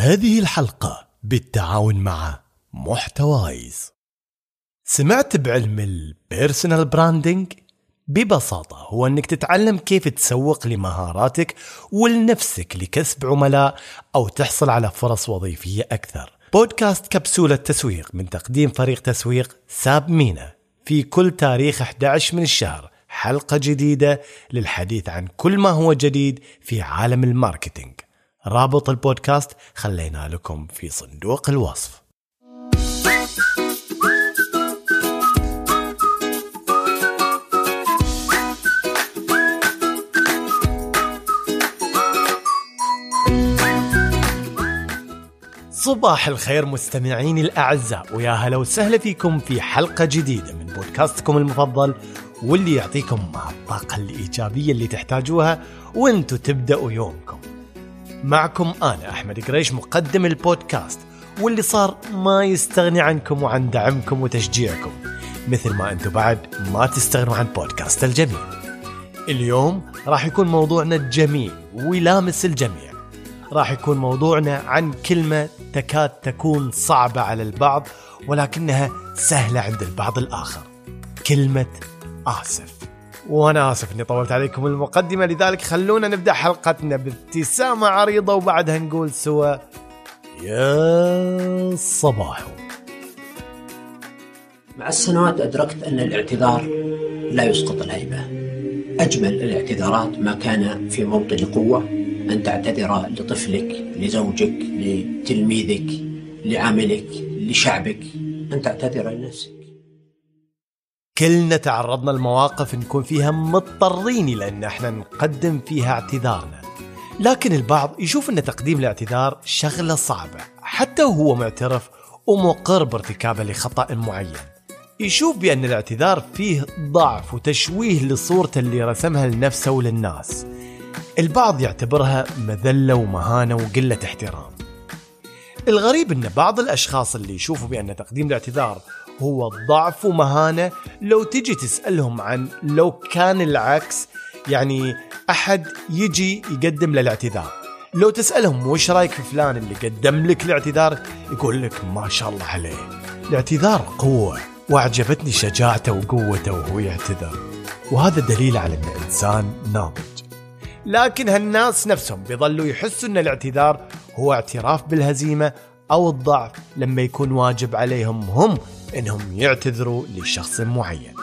هذه الحلقة بالتعاون مع محتوايز. سمعت بعلم ال personal branding؟ ببساطة هو أنك تتعلم كيف تسوق لمهاراتك ولنفسك لكسب عملاء أو تحصل على فرص وظيفية أكثر. بودكاست كبسولة تسويق من تقديم فريق تسويق ساب مينا في كل تاريخ 11 من الشهر. حلقة جديدة للحديث عن كل ما هو جديد في عالم ال marketing. رابط البودكاست خلينا لكم في صندوق الوصف. صباح الخير مستمعيني الأعزاء ويا هلا وسهلا فيكم في حلقة جديدة من بودكاستكم المفضل واللي يعطيكم الطاقة الإيجابية اللي تحتاجوها وانتو تبدأوا يومكم. معكم أنا أحمد قريش مقدم البودكاست واللي صار ما يستغني عنكم وعن دعمكم وتشجيعكم مثل ما أنتم بعد ما تستغنوا عن بودكاست الجميل اليوم راح يكون موضوعنا الجميل ويلامس الجميع. راح يكون موضوعنا عن كلمة تكاد تكون صعبة على البعض ولكنها سهلة عند البعض الآخر. كلمة آسف. وأنا آسف إني طولت عليكم المقدمة لذلك خلونا نبدأ حلقتنا بابتسامة عريضة وبعدها نقول سوا يا صباح. مع السنوات أدركت أن الاعتذار لا يسقط الهيبة. أجمل الاعتذارات ما كان في موطن قوة أن تعتذر لطفلك لزوجك لتلميذك لعاملك لشعبك. أن تعتذر لنفسك. كلنا تعرضنا لمواقف نكون فيها مضطرين إلى أن إحنا نقدم فيها اعتذارنا. لكن البعض يشوف أن تقديم الاعتذار شغلة صعبة حتى وهو معترف ومقر بارتكابه لخطأ معين. يشوف بأن الاعتذار فيه ضعف وتشويه لصورته اللي رسمها لنفسه وللناس. البعض يعتبرها مذلة ومهانة وقلة احترام. الغريب أن بعض الأشخاص اللي يشوفوا بأن تقديم الاعتذار هو ضعف ومهانه لو تجي تسألهم عن لو كان العكس يعني أحد يجي يقدم له الاعتذار. لو تسألهم وش رأيك في فلان اللي قدم لك الاعتذار يقول لك ما شاء الله عليه. الاعتذار قوة وأعجبتني شجاعته وقوته وهو يعتذر. وهذا دليل على انه انسان ناضج. لكن هالناس نفسهم بيظلوا يحسوا أن الاعتذار هو اعتراف بالهزيمة أو الضعف لما يكون واجب عليهم هم. إنهم يعتذروا لشخص معين.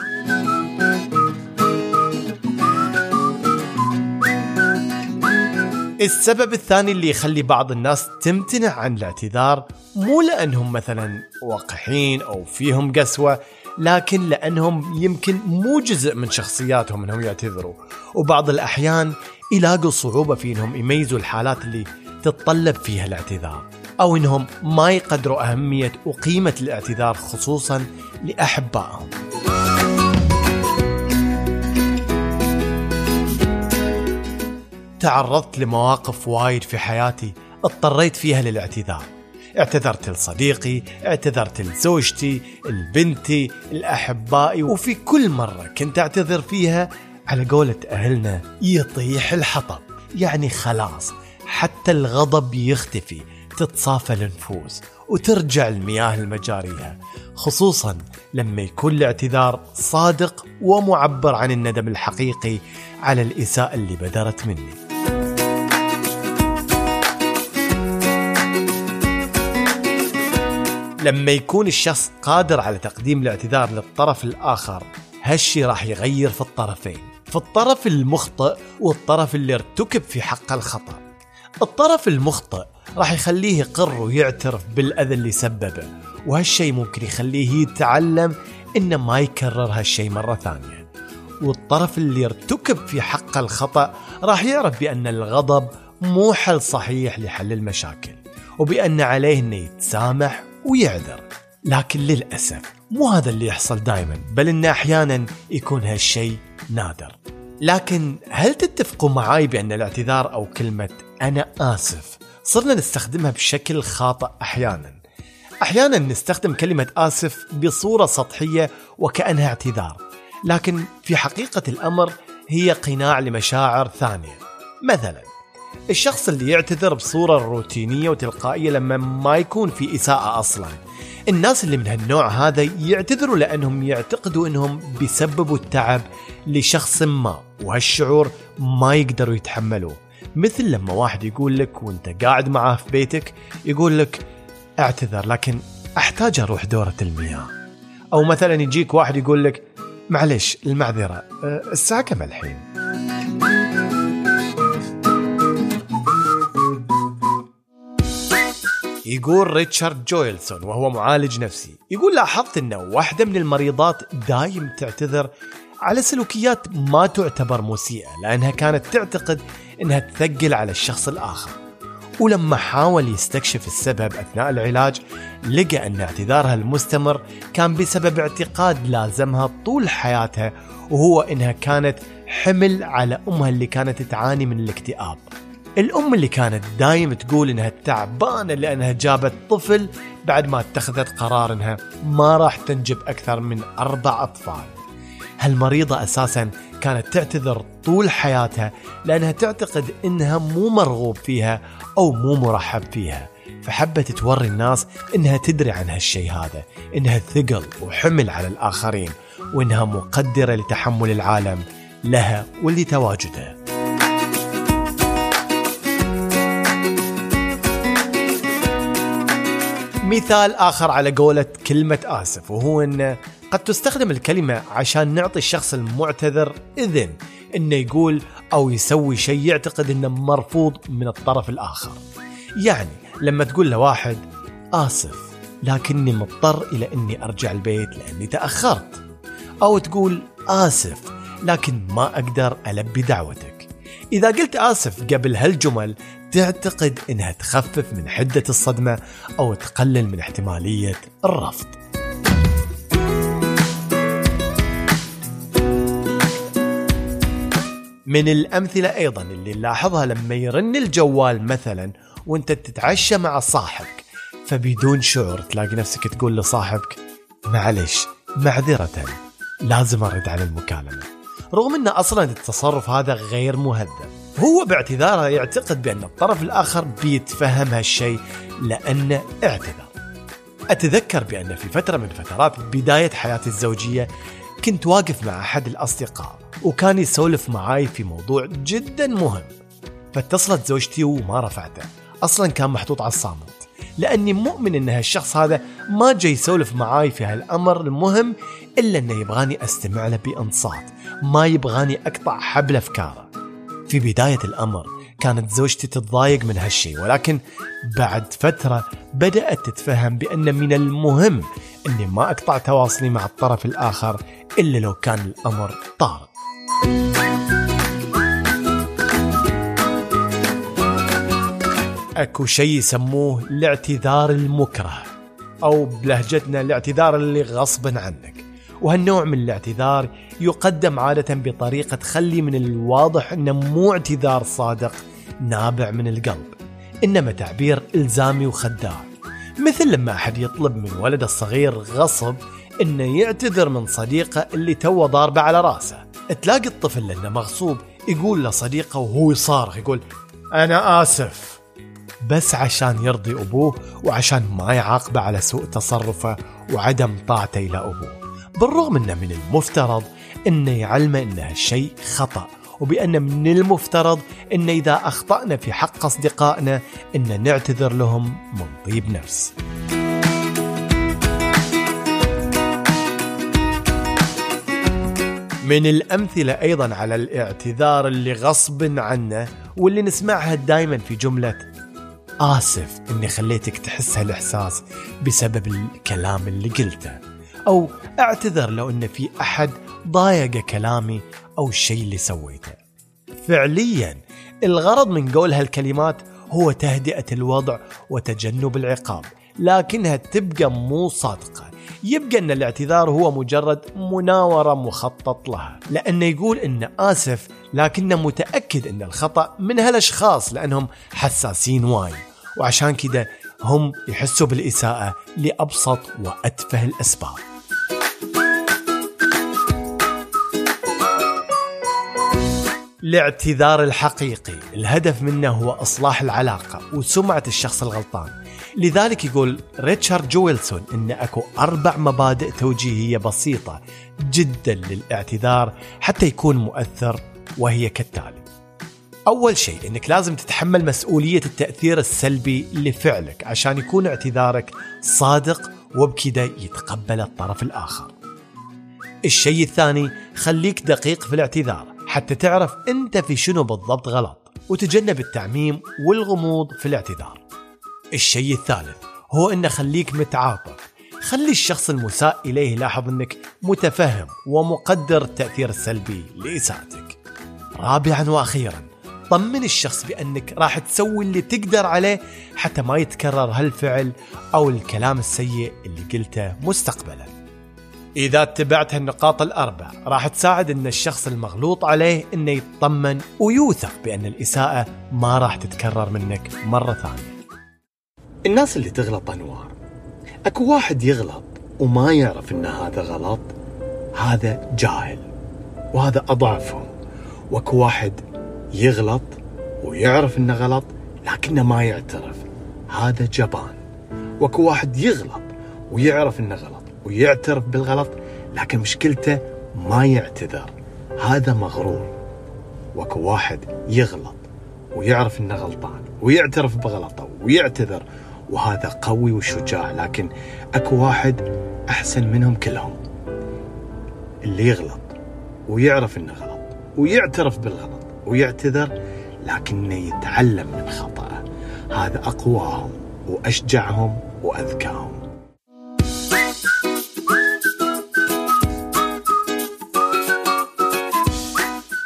السبب الثاني اللي يخلي بعض الناس تمتنع عن الاعتذار مو لأنهم مثلا وقحين أو فيهم قسوة لكن لأنهم يمكن مو جزء من شخصياتهم إنهم يعتذروا وبعض الأحيان يلاقوا صعوبة في إنهم يميزوا الحالات اللي تتطلب فيها الاعتذار أو إنهم ما يقدروا أهمية وقيمه الاعتذار خصوصا لأحبائهم. تعرضت لمواقف وايد في حياتي اضطريت فيها للاعتذار. اعتذرت لصديقي، اعتذرت لزوجتي، لبنتي، لأحبائي وفي كل مرة كنت أعتذر فيها على قولة أهلنا يطيح الحطب، يعني خلاص حتى الغضب يختفي تتصافى النفوس وترجع المياه لمجاريها خصوصا لما يكون الاعتذار صادق ومعبر عن الندم الحقيقي على الإساءة اللي بدرت مني لما يكون الشخص قادر على تقديم الاعتذار للطرف الآخر هالشي راح يغير في الطرفين في الطرف المخطئ والطرف اللي ارتكب في حق الخطأ. الطرف المخطئ راح يخليه يقر ويعترف بالأذى اللي سببه. وهالشي ممكن يخليه يتعلم إنه ما يكرر هالشي مرة ثانية. والطرف اللي ارتكب في حق الخطأ راح يعرف بأن الغضب مو حل صحيح لحل المشاكل وبأن عليه أنه يتسامح ويعذر. لكن للأسف مو هذا اللي يحصل دائما بل أنه أحيانا يكون هالشي نادر. لكن هل تتفقوا معاي بأن الاعتذار أو كلمة أنا آسف صرنا نستخدمها بشكل خاطئ أحيانا. أحيانا نستخدم كلمة آسف بصورة سطحية وكأنها اعتذار لكن في حقيقة الأمر هي قناع لمشاعر ثانية. مثلا الشخص اللي يعتذر بصورة روتينية وتلقائية لما ما يكون في إساءة أصلا. الناس اللي من هالنوع هذا يعتذروا لأنهم يعتقدوا أنهم بيسببوا التعب لشخص ما وهالشعور ما يقدروا يتحملوه. مثل لما واحد يقول لك وانت قاعد معاه في بيتك يقول لك اعتذر لكن أحتاج أروح دورة المياه. أو مثلا يجيك واحد يقول لك معلش المعذرة أه، الساعة كم الحين؟ يقول ريتشارد جويلسون وهو معالج نفسي يقول لاحظت أن واحدة من المريضات دايم تعتذر على سلوكيات ما تعتبر مسيئة لأنها كانت تعتقد أنها تثقل على الشخص الآخر. ولما حاول يستكشف السبب أثناء العلاج لقى أن اعتذارها المستمر كان بسبب اعتقاد لازمها طول حياتها وهو أنها كانت حمل على أمها اللي كانت تعاني من الاكتئاب. الأم اللي كانت دايم تقول إنها تعبانة لأنها جابت طفل بعد ما اتخذت قرار إنها ما راح تنجب أكثر من أربع أطفال. هالمريضة أساسا كانت تعتذر طول حياتها لأنها تعتقد إنها مو مرغوب فيها أو مو مرحب فيها. فحبت توري الناس إنها تدري عن هالشي هذا إنها ثقل وحمل على الآخرين وإنها مقدرة لتحمل العالم لها ولتواجده. مثال آخر على قولة كلمة آسف وهو أن قد تستخدم الكلمة عشان نعطي الشخص المعتذر إذن أنه يقول أو يسوي شيء يعتقد أنه مرفوض من الطرف الآخر. يعني لما تقول لواحد آسف لكني مضطر إلى أني أرجع البيت لأني تأخرت. أو تقول آسف لكن ما أقدر ألبي دعوتك. إذا قلت آسف قبل هالجمل تعتقد إنها تخفف من حدة الصدمة أو تقلل من احتمالية الرفض. من الأمثلة أيضا اللي نلاحظها لما يرن الجوال مثلا وأنت تتعشى مع صاحبك فبدون شعور تلاقي نفسك تقول لصاحبك معلش معذرة لازم أرد على المكالمة. رغم إن أصلا التصرف هذا غير مهذب هو باعتذاره يعتقد بأن الطرف الآخر بيتفهم هالشيء لأنه اعتذر. أتذكر بأن في فترة من فترات بداية حياتي الزوجية كنت واقف مع أحد الأصدقاء وكان يسولف معاي في موضوع جدا مهم. فاتصلت زوجتي وما رفعته. أصلا كان محطوط على الصامت. لأني مؤمن أن هالشخص هذا ما جاي يسولف معاي في هالأمر المهم إلا أنه يبغاني أستمع له بإنصات ما يبغاني أقطع حبل أفكاره. في بداية الأمر كانت زوجتي تتضايق من هالشيء ولكن بعد فترة بدأت تتفهم بأن من المهم أني ما أقطع تواصلي مع الطرف الآخر إلا لو كان الأمر طارئ. أكو شيء يسموه الاعتذار المكره أو بلهجتنا الاعتذار اللي غصبا عنك. وهالنوع من الاعتذار يقدم عادة بطريقة تخلي من الواضح أنه مو اعتذار صادق نابع من القلب إنما تعبير إلزامي وخداع. مثل لما أحد يطلب من ولده الصغير غصب إنه يعتذر من صديقه اللي توه ضاربه على راسه. تلاقي الطفل لأنه مغصوب يقول لصديقه وهو يصارخ يقول أنا آسف. بس عشان يرضي أبوه وعشان ما يعاقبه على سوء تصرفه وعدم طاعته إلى أبوه. بالرغم أنه من المفترض أنه يعلمه أن هالشيء خطأ وبأن من المفترض أن إذا أخطأنا في حق أصدقائنا أن نعتذر لهم من طيب نفس. من الأمثلة أيضا على الاعتذار اللي غصب عنه واللي نسمعها دائما في جملة آسف إني خليتك تحس هالإحساس بسبب الكلام اللي قلته. أو أعتذر لو أن في أحد ضايق كلامي أو الشيء اللي سويته. فعليا الغرض من قول هالكلمات هو تهدئة الوضع وتجنب العقاب لكنها تبقى مو صادقة. يبقى أن الاعتذار هو مجرد مناورة مخطط لها. لأنه يقول أنه آسف لكنه متأكد أن الخطأ من هالأشخاص لأنهم حساسين وايد. وعشان كده هم يحسوا بالإساءة لأبسط وأتفه الأسباب. الاعتذار الحقيقي الهدف منه هو إصلاح العلاقة وسمعة الشخص الغلطان لذلك يقول ريتشارد جويلسون إن أكو أربع مبادئ توجيهية بسيطة جدا للاعتذار حتى يكون مؤثر وهي كالتالي. أول شيء إنك لازم تتحمل مسؤولية التأثير السلبي لفعلك عشان يكون اعتذارك صادق وبكذا يتقبل الطرف الآخر. الشيء الثاني خليك دقيق في الاعتذار حتى تعرف أنت في شنو بالضبط غلط وتجنب التعميم والغموض في الاعتذار. الشيء الثالث هو أن خليك متعاطف خلي الشخص المساء إليه يلاحظ أنك متفهم ومقدر التأثير السلبي لإساءتك. رابعا وأخيرا طمن الشخص بأنك راح تسوي اللي تقدر عليه حتى ما يتكرر هالفعل أو الكلام السيء اللي قلته مستقبلا. إذا اتبعت هالنقاط الأربع راح تساعد أن الشخص المغلوط عليه أنه يطمن ويوثق بأن الإساءة ما راح تتكرر منك مرة ثانية. الناس اللي تغلط أنواع أكو واحد يغلط وما يعرف أن هذا غلط هذا جاهل وهذا أضعفهم. وأكو واحد يغلط ويعرف إنه غلط لكنه ما يعترف هذا جبان. وأكو واحد يغلط ويعرف إنه غلط. ويعترف بالغلط لكن مشكلته ما يعتذر. هذا مغرور. واكو واحد يغلط ويعرف إنه غلطان ويعترف بغلطه ويعتذر وهذا قوي وشجاع لكن اكو واحد أحسن منهم كلهم. اللي يغلط ويعرف إنه غلط ويعترف بالغلط ويعتذر لكنه يتعلم من خطأه. هذا أقواهم وأشجعهم وأذكاهم.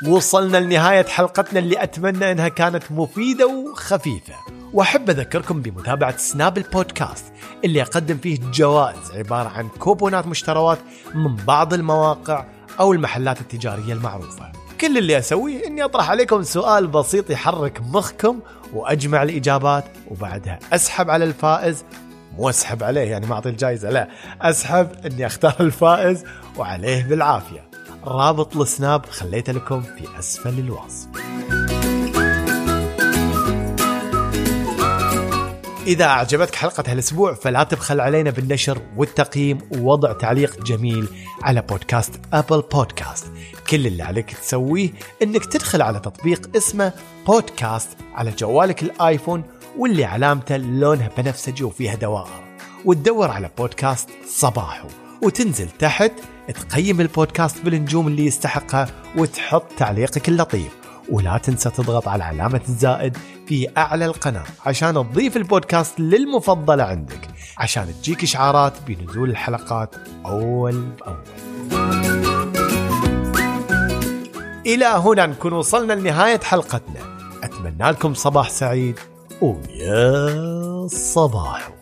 وصلنا لنهاية حلقتنا اللي أتمنى أنها كانت مفيدة وخفيفة. وأحب أذكركم بمتابعة سناب البودكاست اللي أقدم فيه جوائز عبارة عن كوبونات مشتروات من بعض المواقع أو المحلات التجارية المعروفة. كل اللي أسويه أني أطرح عليكم سؤال بسيط يحرك مخكم وأجمع الإجابات وبعدها أسحب على الفائز. مو أسحب عليه يعني ما أعطي الجائزة لا. أسحب أني أختار الفائز وعليه بالعافية. رابط السناب خليته لكم في أسفل الوصف. إذا أعجبتك حلقة هالأسبوع فلا تبخل علينا بالنشر والتقييم ووضع تعليق جميل على بودكاست أبل بودكاست. كل اللي عليك تسويه إنك تدخل على تطبيق اسمه بودكاست على جوالك الآيفون واللي علامته لونها بنفسجي وفيها دوائر وتدور على بودكاست صباحو. وتنزل تحت تقيم البودكاست بالنجوم اللي يستحقها وتحط تعليقك اللطيف. ولا تنسى تضغط على علامة الزائد في أعلى القناة عشان تضيف البودكاست للمفضلة عندك عشان تجيك إشعارات بنزول الحلقات أول بأول. إلى هنا نكون وصلنا لنهاية حلقتنا. أتمنى لكم صباح سعيد ويا صباح.